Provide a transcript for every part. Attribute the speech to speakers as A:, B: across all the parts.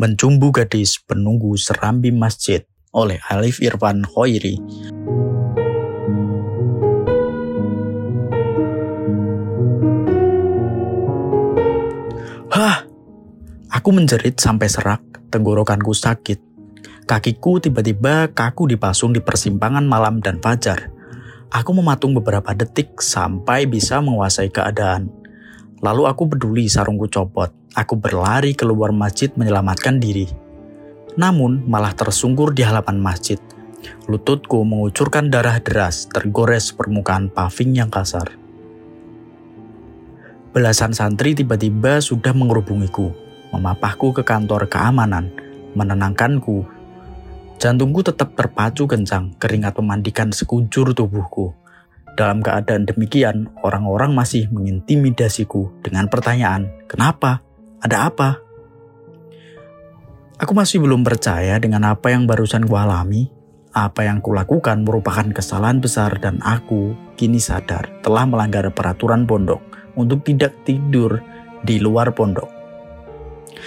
A: Mencumbu Gadis Penunggu Serambi Masjid oleh Alif Irfan Hoiri. Hah! Aku menjerit sampai serak, tenggorokanku sakit. Kakiku tiba-tiba kaku dipasung di persimpangan malam dan fajar. Aku mematung beberapa detik sampai bisa menguasai keadaan. Lalu aku peduli sarungku copot. Aku berlari keluar masjid menyelamatkan diri. Namun malah tersungkur di halaman masjid. Lututku mengucurkan darah deras tergores permukaan paving yang kasar. Belasan santri tiba-tiba sudah mengerubungiku, memapahku ke kantor keamanan, menenangkanku. Jantungku tetap terpacu kencang, keringat memandikan sekujur tubuhku. Dalam keadaan demikian, orang-orang masih mengintimidasiku dengan pertanyaan, "Kenapa? Ada apa?" Aku masih belum percaya dengan apa yang barusan kualami. Apa yang kulakukan merupakan kesalahan besar dan aku kini sadar telah melanggar peraturan pondok untuk tidak tidur di luar pondok.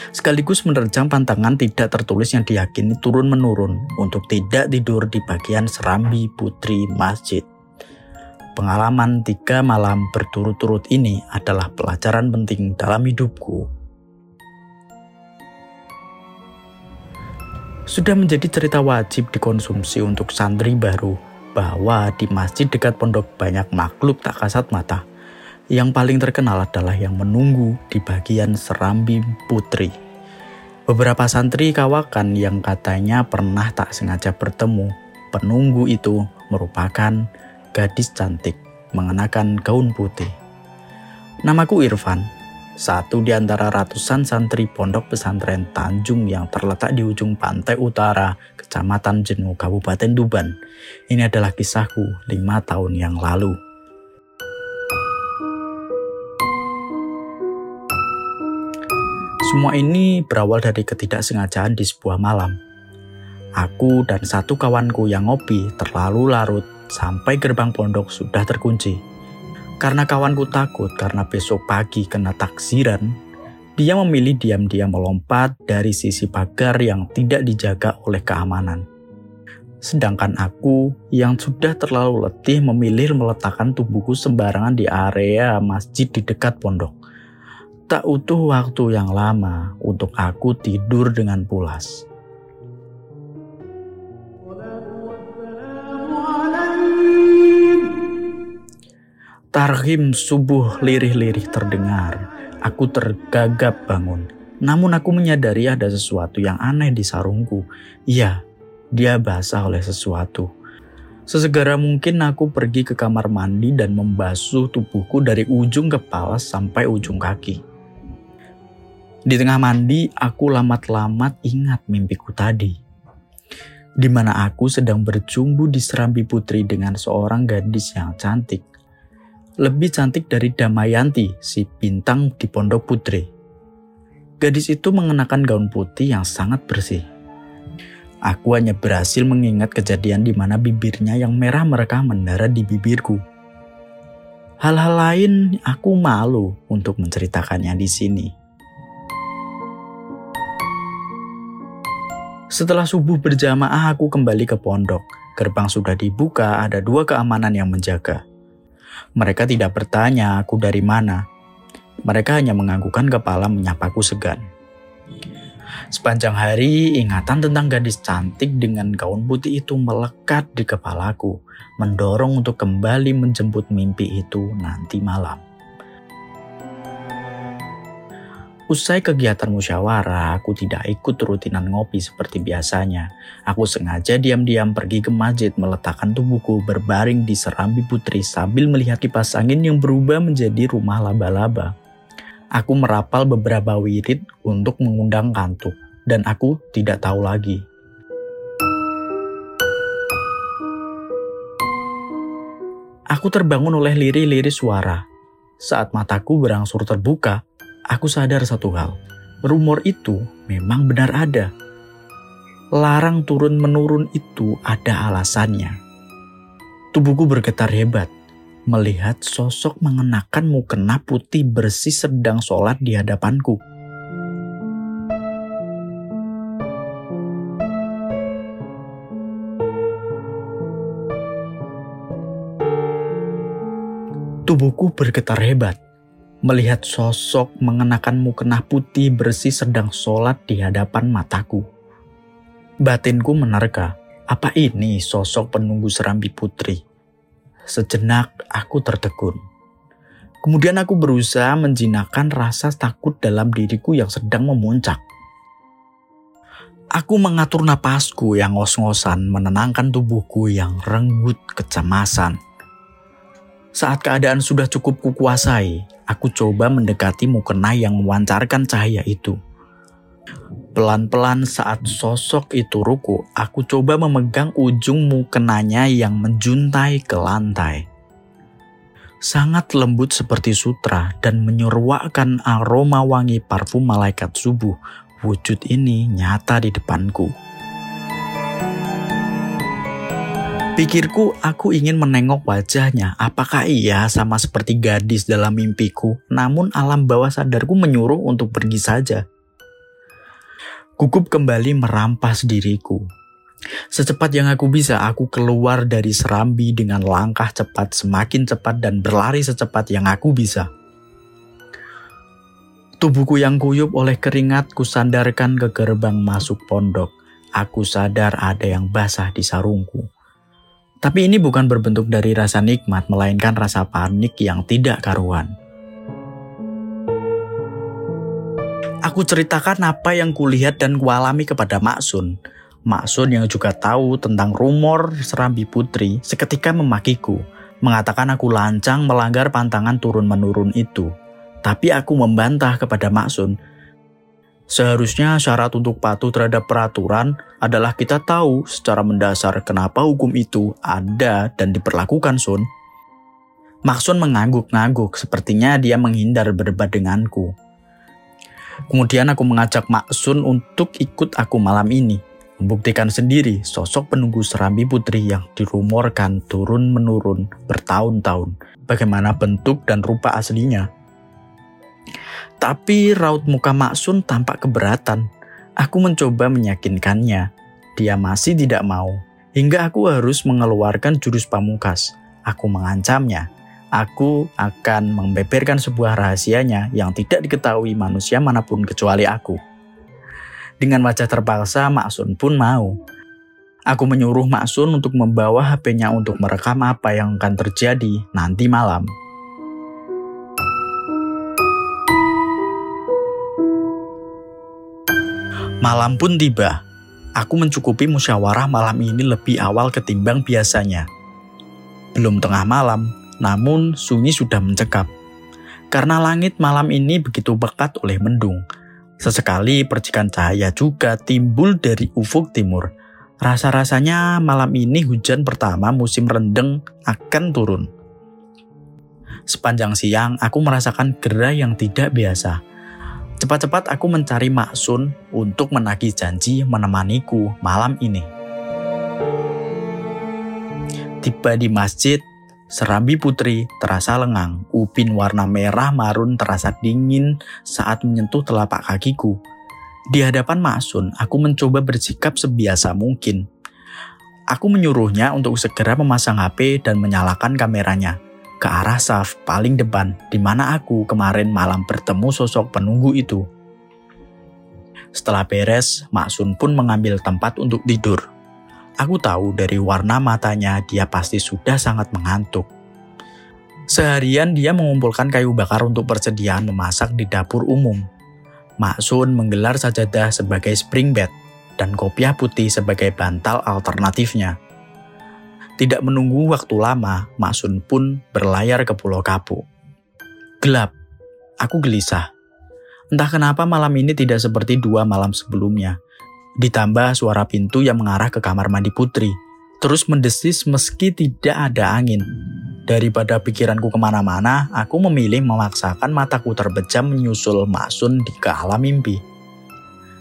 A: Sekaligus menerjang pantangan tidak tertulis yang diyakini turun-menurun untuk tidak tidur di bagian serambi putri masjid. Pengalaman tiga malam berturut-turut ini adalah pelajaran penting dalam hidupku. Sudah menjadi cerita wajib dikonsumsi untuk santri baru bahwa di masjid dekat pondok banyak makhluk tak kasat mata. Yang paling terkenal adalah yang menunggu di bagian serambi putri. Beberapa santri kawakan yang katanya pernah tak sengaja bertemu. Penunggu itu merupakan gadis cantik mengenakan gaun putih. Namaku Irfan, satu di antara ratusan santri pondok pesantren Tanjung yang terletak di ujung pantai utara Kecamatan Jenu, Kabupaten Tuban. Ini adalah kisahku lima tahun yang lalu. Semua ini berawal dari ketidaksengajaan di sebuah malam. Aku dan satu kawanku yang ngopi terlalu larut sampai gerbang pondok sudah terkunci. Karena kawanku takut karena besok pagi kena taksiran, dia memilih diam-diam melompat dari sisi pagar yang tidak dijaga oleh keamanan. Sedangkan aku yang sudah terlalu letih memilih meletakkan tubuhku sembarangan di area masjid di dekat pondok. Tak utuh waktu yang lama untuk aku tidur dengan pulas. Tarhim subuh lirih-lirih terdengar. Aku tergagap bangun. Namun aku menyadari ada sesuatu yang aneh di sarungku. Iya, dia basah oleh sesuatu. Sesegera mungkin aku pergi ke kamar mandi dan membasuh tubuhku dari ujung kepala sampai ujung kaki. Di tengah mandi, aku lamat-lamat ingat mimpiku tadi. Di mana aku sedang berjumbu di serambi putri dengan seorang gadis yang cantik lebih cantik dari Damayanti, si bintang di Pondok Putri. Gadis itu mengenakan gaun putih yang sangat bersih. Aku hanya berhasil mengingat kejadian di mana bibirnya yang merah mereka mendarat di bibirku. Hal-hal lain aku malu untuk menceritakannya di sini. Setelah subuh berjamaah aku kembali ke pondok. Gerbang sudah dibuka, ada dua keamanan yang menjaga. Mereka tidak bertanya aku dari mana. Mereka hanya menganggukkan kepala menyapaku segan. Sepanjang hari, ingatan tentang gadis cantik dengan gaun putih itu melekat di kepalaku, mendorong untuk kembali menjemput mimpi itu nanti malam. Usai kegiatan musyawarah, aku tidak ikut rutinan ngopi seperti biasanya. Aku sengaja diam-diam pergi ke masjid meletakkan tubuhku berbaring di serambi putri sambil melihat kipas angin yang berubah menjadi rumah laba-laba. Aku merapal beberapa wirid untuk mengundang kantuk, dan aku tidak tahu lagi. Aku terbangun oleh lirih-lirih suara. Saat mataku berangsur terbuka, aku sadar satu hal. Rumor itu memang benar ada. Larang turun menurun itu ada alasannya. Tubuhku bergetar hebat melihat sosok mengenakan mukena putih bersih sedang sholat di hadapanku. Tubuhku bergetar hebat melihat sosok mengenakan mukena putih bersih sedang sholat di hadapan mataku. Batinku menerka, apa ini sosok penunggu serambi putri? Sejenak aku tertegun. Kemudian aku berusaha menjinakkan rasa takut dalam diriku yang sedang memuncak. Aku mengatur napasku yang ngos-ngosan menenangkan tubuhku yang renggut kecemasan. Saat keadaan sudah cukup kukuasai, aku coba mendekati mukena yang mewancarkan cahaya itu. Pelan-pelan saat sosok itu ruku, aku coba memegang ujung mukenanya yang menjuntai ke lantai. Sangat lembut seperti sutra dan menyuruhkan aroma wangi parfum malaikat subuh. Wujud ini nyata di depanku. Pikirku, aku ingin menengok wajahnya. Apakah ia sama seperti gadis dalam mimpiku? Namun alam bawah sadarku menyuruh untuk pergi saja. Gugup kembali merampas diriku. Secepat yang aku bisa, aku keluar dari serambi dengan langkah cepat, semakin cepat dan berlari secepat yang aku bisa. Tubuhku yang kuyup oleh keringat kusandarkan ke gerbang masuk pondok. Aku sadar ada yang basah di sarungku. Tapi ini bukan berbentuk dari rasa nikmat, melainkan rasa panik yang tidak karuan. Aku ceritakan apa yang kulihat dan kualami kepada Maksun. Maksun yang juga tahu tentang rumor Serambi Putri seketika memakiku, mengatakan aku lancang melanggar pantangan turun-menurun itu. Tapi aku membantah kepada Maksun Seharusnya syarat untuk patuh terhadap peraturan adalah kita tahu secara mendasar kenapa hukum itu ada dan diperlakukan, Sun. Maksun mengangguk-ngangguk, sepertinya dia menghindar berdebat denganku. Kemudian aku mengajak Maksun untuk ikut aku malam ini, membuktikan sendiri sosok penunggu Serambi Putri yang dirumorkan turun-menurun bertahun-tahun, bagaimana bentuk dan rupa aslinya. Tapi raut muka Maksun tampak keberatan. Aku mencoba meyakinkannya. Dia masih tidak mau. Hingga aku harus mengeluarkan jurus pamungkas. Aku mengancamnya. Aku akan membeberkan sebuah rahasianya yang tidak diketahui manusia mana pun kecuali aku. Dengan wajah terpaksa, Maksun pun mau. Aku menyuruh Maksun untuk membawa HP-nya untuk merekam apa yang akan terjadi nanti malam. Malam pun tiba. Aku mencukupi musyawarah malam ini lebih awal ketimbang biasanya. Belum tengah malam, namun sunyi sudah mencekap. Karena langit malam ini begitu pekat oleh mendung. Sesekali percikan cahaya juga timbul dari ufuk timur. Rasa-rasanya malam ini hujan pertama musim rendeng akan turun. Sepanjang siang, aku merasakan gerai yang tidak biasa Cepat-cepat aku mencari Maksun untuk menagih janji menemaniku malam ini. Tiba di masjid, Serambi Putri terasa lengang. Upin warna merah marun terasa dingin saat menyentuh telapak kakiku. Di hadapan Maksun, aku mencoba bersikap sebiasa mungkin. Aku menyuruhnya untuk segera memasang HP dan menyalakan kameranya ke arah saf paling depan di mana aku kemarin malam bertemu sosok penunggu itu. Setelah beres, Maksun pun mengambil tempat untuk tidur. Aku tahu dari warna matanya dia pasti sudah sangat mengantuk. Seharian dia mengumpulkan kayu bakar untuk persediaan memasak di dapur umum. Maksun menggelar sajadah sebagai spring bed dan kopiah putih sebagai bantal alternatifnya. Tidak menunggu waktu lama, Maksun pun berlayar ke Pulau Kapu. Gelap. Aku gelisah. Entah kenapa malam ini tidak seperti dua malam sebelumnya. Ditambah suara pintu yang mengarah ke kamar mandi putri. Terus mendesis meski tidak ada angin. Daripada pikiranku ke mana-mana, aku memilih memaksakan mataku terbejam menyusul Maksun di ke alam mimpi.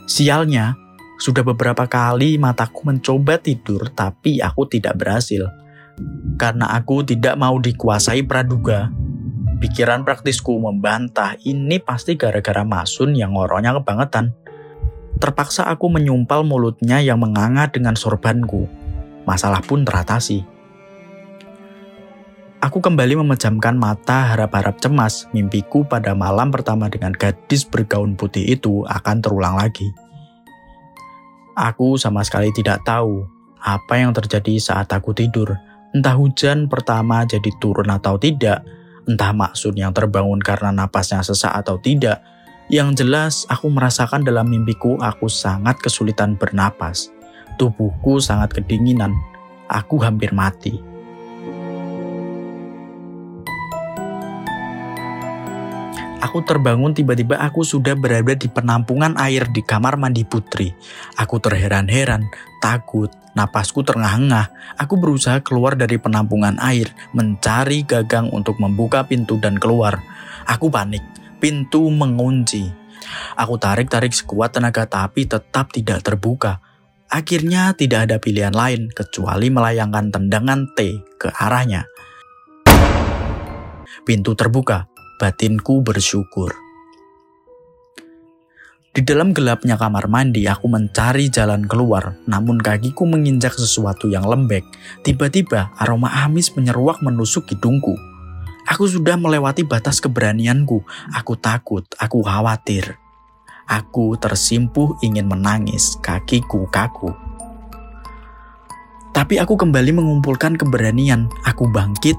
A: Sialnya, sudah beberapa kali mataku mencoba tidur, tapi aku tidak berhasil. Karena aku tidak mau dikuasai praduga, pikiran praktisku membantah ini pasti gara-gara Masun yang ngoronya kebangetan. Terpaksa aku menyumpal mulutnya yang menganga dengan sorbanku. Masalah pun teratasi. Aku kembali memejamkan mata harap-harap cemas mimpiku pada malam pertama dengan gadis bergaun putih itu akan terulang lagi. Aku sama sekali tidak tahu apa yang terjadi saat aku tidur. Entah hujan pertama jadi turun atau tidak, entah maksud yang terbangun karena napasnya sesak atau tidak. Yang jelas, aku merasakan dalam mimpiku aku sangat kesulitan bernapas. Tubuhku sangat kedinginan. Aku hampir mati. Aku terbangun tiba-tiba aku sudah berada di penampungan air di kamar mandi putri. Aku terheran-heran, takut, napasku terengah-engah. Aku berusaha keluar dari penampungan air, mencari gagang untuk membuka pintu dan keluar. Aku panik, pintu mengunci. Aku tarik-tarik sekuat tenaga tapi tetap tidak terbuka. Akhirnya tidak ada pilihan lain kecuali melayangkan tendangan T ke arahnya. Pintu terbuka, batinku bersyukur. Di dalam gelapnya kamar mandi, aku mencari jalan keluar, namun kakiku menginjak sesuatu yang lembek. Tiba-tiba, aroma amis menyeruak menusuk hidungku. Aku sudah melewati batas keberanianku. Aku takut, aku khawatir. Aku tersimpuh ingin menangis, kakiku kaku. Tapi aku kembali mengumpulkan keberanian. Aku bangkit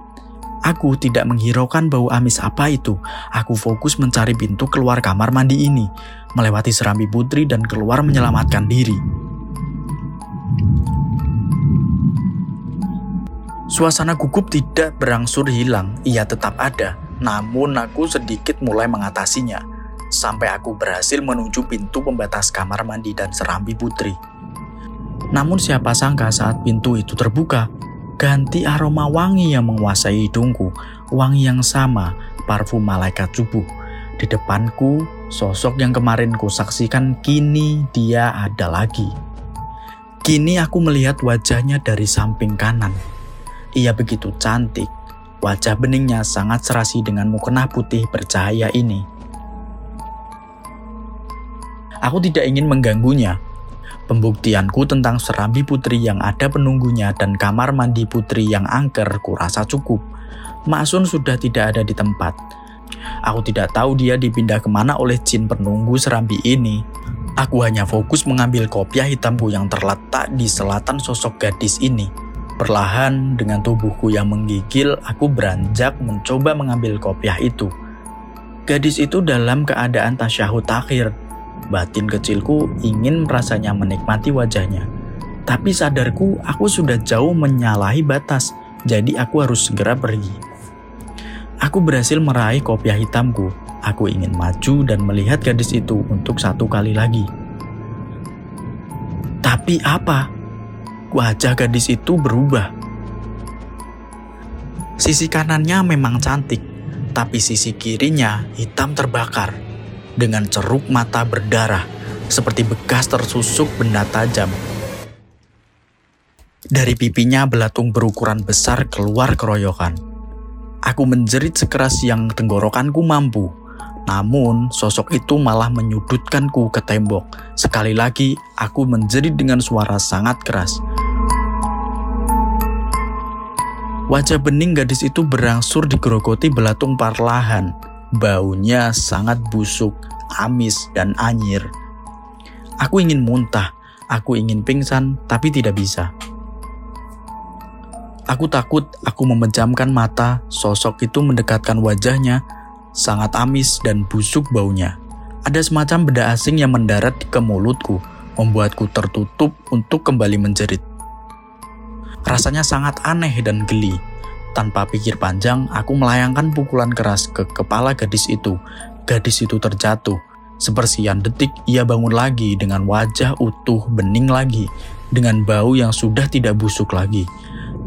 A: Aku tidak menghiraukan bau amis apa itu. Aku fokus mencari pintu keluar kamar mandi ini, melewati serambi putri dan keluar menyelamatkan diri. Suasana gugup tidak berangsur hilang, ia tetap ada. Namun aku sedikit mulai mengatasinya, sampai aku berhasil menuju pintu pembatas kamar mandi dan serambi putri. Namun siapa sangka saat pintu itu terbuka, ganti aroma wangi yang menguasai hidungku, wangi yang sama, parfum malaikat subuh. Di depanku, sosok yang kemarin ku saksikan kini dia ada lagi. Kini aku melihat wajahnya dari samping kanan. Ia begitu cantik, wajah beningnya sangat serasi dengan mukena putih bercahaya ini. Aku tidak ingin mengganggunya, Pembuktianku tentang Serambi Putri yang ada penunggunya dan kamar mandi Putri yang angker kurasa cukup. Maksun sudah tidak ada di tempat. Aku tidak tahu dia dipindah ke mana oleh jin penunggu Serambi ini. Aku hanya fokus mengambil kopiah hitamku yang terletak di selatan sosok gadis ini. Perlahan dengan tubuhku yang menggigil, aku beranjak mencoba mengambil kopiah itu. Gadis itu dalam keadaan tasyahud akhir Batin kecilku ingin rasanya menikmati wajahnya. Tapi sadarku aku sudah jauh menyalahi batas, jadi aku harus segera pergi. Aku berhasil meraih kopiah hitamku. Aku ingin maju dan melihat gadis itu untuk satu kali lagi. Tapi apa? Wajah gadis itu berubah. Sisi kanannya memang cantik, tapi sisi kirinya hitam terbakar dengan ceruk mata berdarah, seperti bekas tersusuk benda tajam. Dari pipinya belatung berukuran besar keluar keroyokan. Aku menjerit sekeras yang tenggorokanku mampu. Namun, sosok itu malah menyudutkanku ke tembok. Sekali lagi, aku menjerit dengan suara sangat keras. Wajah bening gadis itu berangsur digerogoti belatung perlahan. Baunya sangat busuk, amis, dan anyir. Aku ingin muntah, aku ingin pingsan, tapi tidak bisa. Aku takut aku memejamkan mata, sosok itu mendekatkan wajahnya, sangat amis dan busuk baunya. Ada semacam benda asing yang mendarat ke mulutku, membuatku tertutup untuk kembali menjerit. Rasanya sangat aneh dan geli. Tanpa pikir panjang, aku melayangkan pukulan keras ke kepala gadis itu. Gadis itu terjatuh. Sepersekian detik, ia bangun lagi dengan wajah utuh bening lagi, dengan bau yang sudah tidak busuk lagi.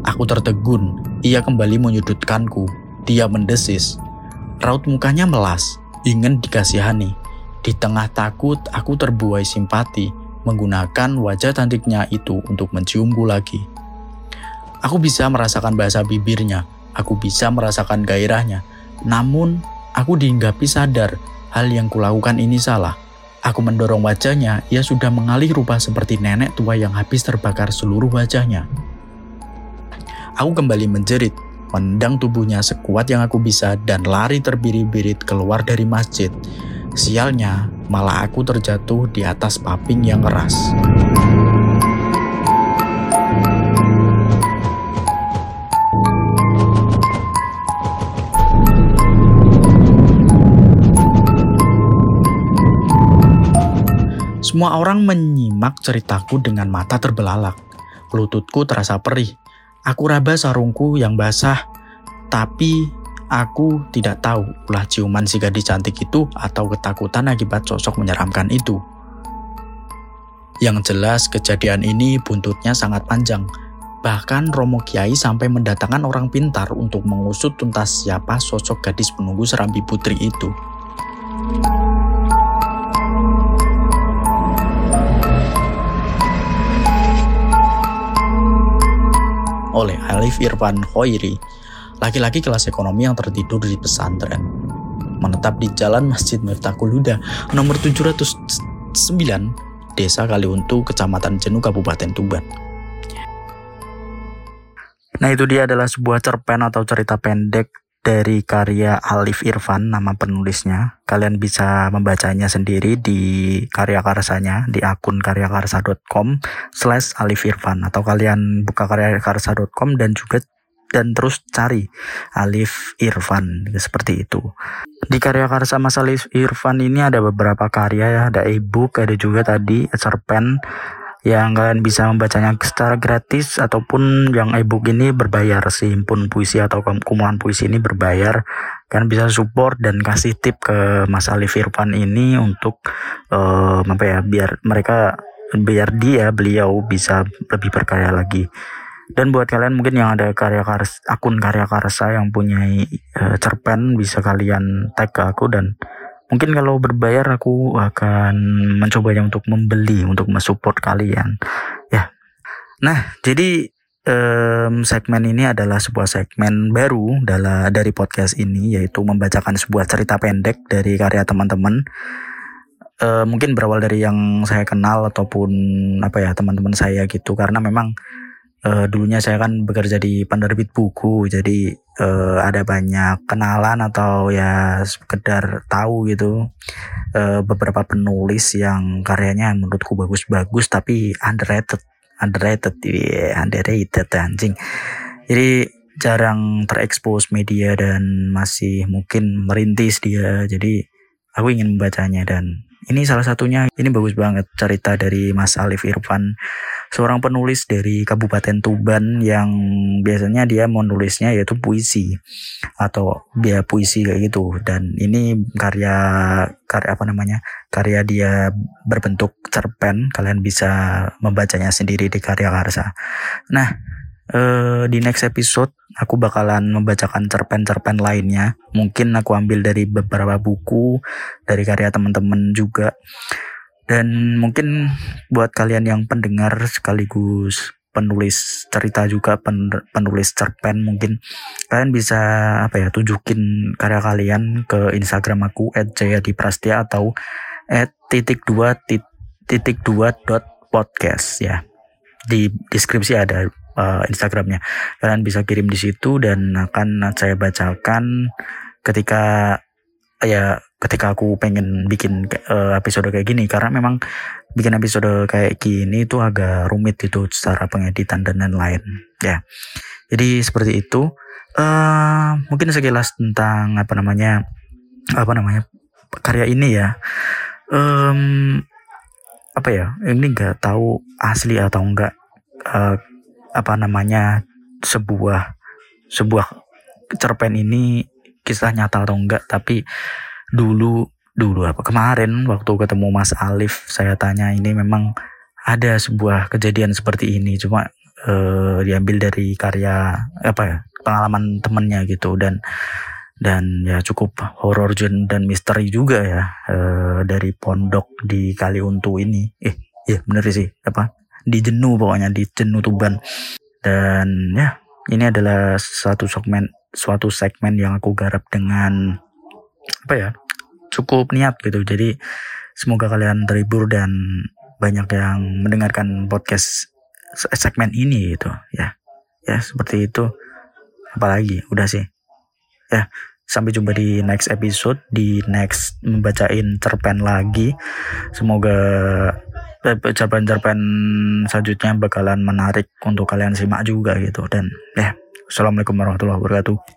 A: Aku tertegun, ia kembali menyudutkanku. Dia mendesis. Raut mukanya melas, ingin dikasihani. Di tengah takut, aku terbuai simpati, menggunakan wajah cantiknya itu untuk menciumku lagi. Aku bisa merasakan bahasa bibirnya, aku bisa merasakan gairahnya. Namun, aku dihinggapi sadar hal yang kulakukan ini salah. Aku mendorong wajahnya, ia sudah mengalih rupa seperti nenek tua yang habis terbakar seluruh wajahnya. Aku kembali menjerit, menendang tubuhnya sekuat yang aku bisa dan lari terbirit-birit keluar dari masjid. Sialnya, malah aku terjatuh di atas paping yang keras. Semua orang menyimak ceritaku dengan mata terbelalak. Lututku terasa perih. Aku raba sarungku yang basah, tapi aku tidak tahu ulah ciuman si gadis cantik itu atau ketakutan akibat sosok menyeramkan itu. Yang jelas kejadian ini buntutnya sangat panjang. Bahkan Romo Kiai sampai mendatangkan orang pintar untuk mengusut tuntas siapa sosok gadis penunggu Serambi Putri itu. Oleh Alif Irfan Khoiri, laki-laki kelas ekonomi yang tertidur di pesantren. Menetap di Jalan Masjid Miftahul Huda nomor 709, Desa Kaliuntu, Kecamatan Jenu, Kabupaten Tuban. Nah itu dia adalah sebuah cerpen atau cerita pendek dari karya Alif Irfan nama penulisnya. Kalian bisa membacanya sendiri di karya karsanya di akun karyakarsa.com slash Alif Irfan atau kalian buka karyakarsa.com dan juga dan terus cari Alif Irfan seperti itu. Di karya karsa Mas Alif Irfan ini ada beberapa karya ya, ada e-book, ada juga tadi cerpen yang kalian bisa membacanya secara gratis ataupun yang ebook ini berbayar. Si himpun puisi atau kumpulan puisi ini berbayar. Kalian bisa support dan kasih tip ke Mas Alif Irfan ini untuk uh, apa ya biar mereka biar dia beliau bisa lebih berkarya lagi. Dan buat kalian mungkin yang ada karya karsa, akun karya karsa yang punya uh, cerpen bisa kalian tag ke aku dan mungkin kalau berbayar aku akan mencobanya untuk membeli untuk mensupport kalian. Ya. Nah jadi um, segmen ini adalah sebuah segmen baru dalam dari podcast ini yaitu membacakan sebuah cerita pendek dari karya teman-teman. Uh, mungkin berawal dari yang saya kenal ataupun apa ya teman-teman saya gitu. Karena memang uh, dulunya saya kan bekerja di penerbit buku jadi uh, ada banyak kenalan atau ya sekedar tahu gitu. Uh, beberapa penulis yang karyanya menurutku bagus-bagus tapi underrated underrated yeah, underrated anjing. Jadi jarang terekspos media dan masih mungkin merintis dia. Jadi aku ingin membacanya dan ini salah satunya. Ini bagus banget cerita dari Mas Alif Irfan seorang penulis dari Kabupaten Tuban yang biasanya dia menulisnya yaitu puisi atau dia puisi kayak gitu. Dan ini karya karya apa namanya karya dia berbentuk cerpen. Kalian bisa membacanya sendiri di karya karsa. Nah uh, di next episode aku bakalan membacakan cerpen-cerpen lainnya. Mungkin aku ambil dari beberapa buku dari karya teman-teman juga. Dan mungkin buat kalian yang pendengar sekaligus penulis cerita juga penulis cerpen mungkin kalian bisa apa ya tunjukin karya kalian ke Instagram aku @jayadiprastia atau titik dua titik dua dot podcast ya. Di deskripsi ada uh, Instagramnya. Kalian bisa kirim di situ dan akan saya bacakan ketika ya ketika aku pengen bikin uh, episode kayak gini. Karena memang bikin episode kayak gini itu agak rumit itu secara pengeditan dan lain-lain ya. Jadi seperti itu. Uh, mungkin sekilas tentang apa namanya apa namanya karya ini ya. Um, apa ya ini nggak tahu asli atau enggak uh, apa namanya sebuah sebuah cerpen ini kisah nyata atau enggak tapi dulu dulu apa kemarin waktu ketemu Mas Alif saya tanya ini memang ada sebuah kejadian seperti ini? Cuma uh, diambil dari karya apa ya pengalaman temennya gitu dan dan ya cukup horor dan misteri juga ya uh, dari pondok di Kaliuntu ini. Eh ya bener sih apa di Jenuh pokoknya di Jenuh Tuban. Dan ya ini adalah satu segmen suatu segmen yang aku garap dengan apa ya cukup niat gitu. Jadi semoga kalian terhibur dan banyak yang mendengarkan podcast segmen ini gitu. Ya ya seperti itu. Apalagi udah sih. Ya sampai jumpa di next episode di next membacain cerpen lagi. Semoga cerpen-cerpen selanjutnya bakalan menarik untuk kalian simak juga gitu. Dan ya assalamualaikum warahmatullahi wabarakatuh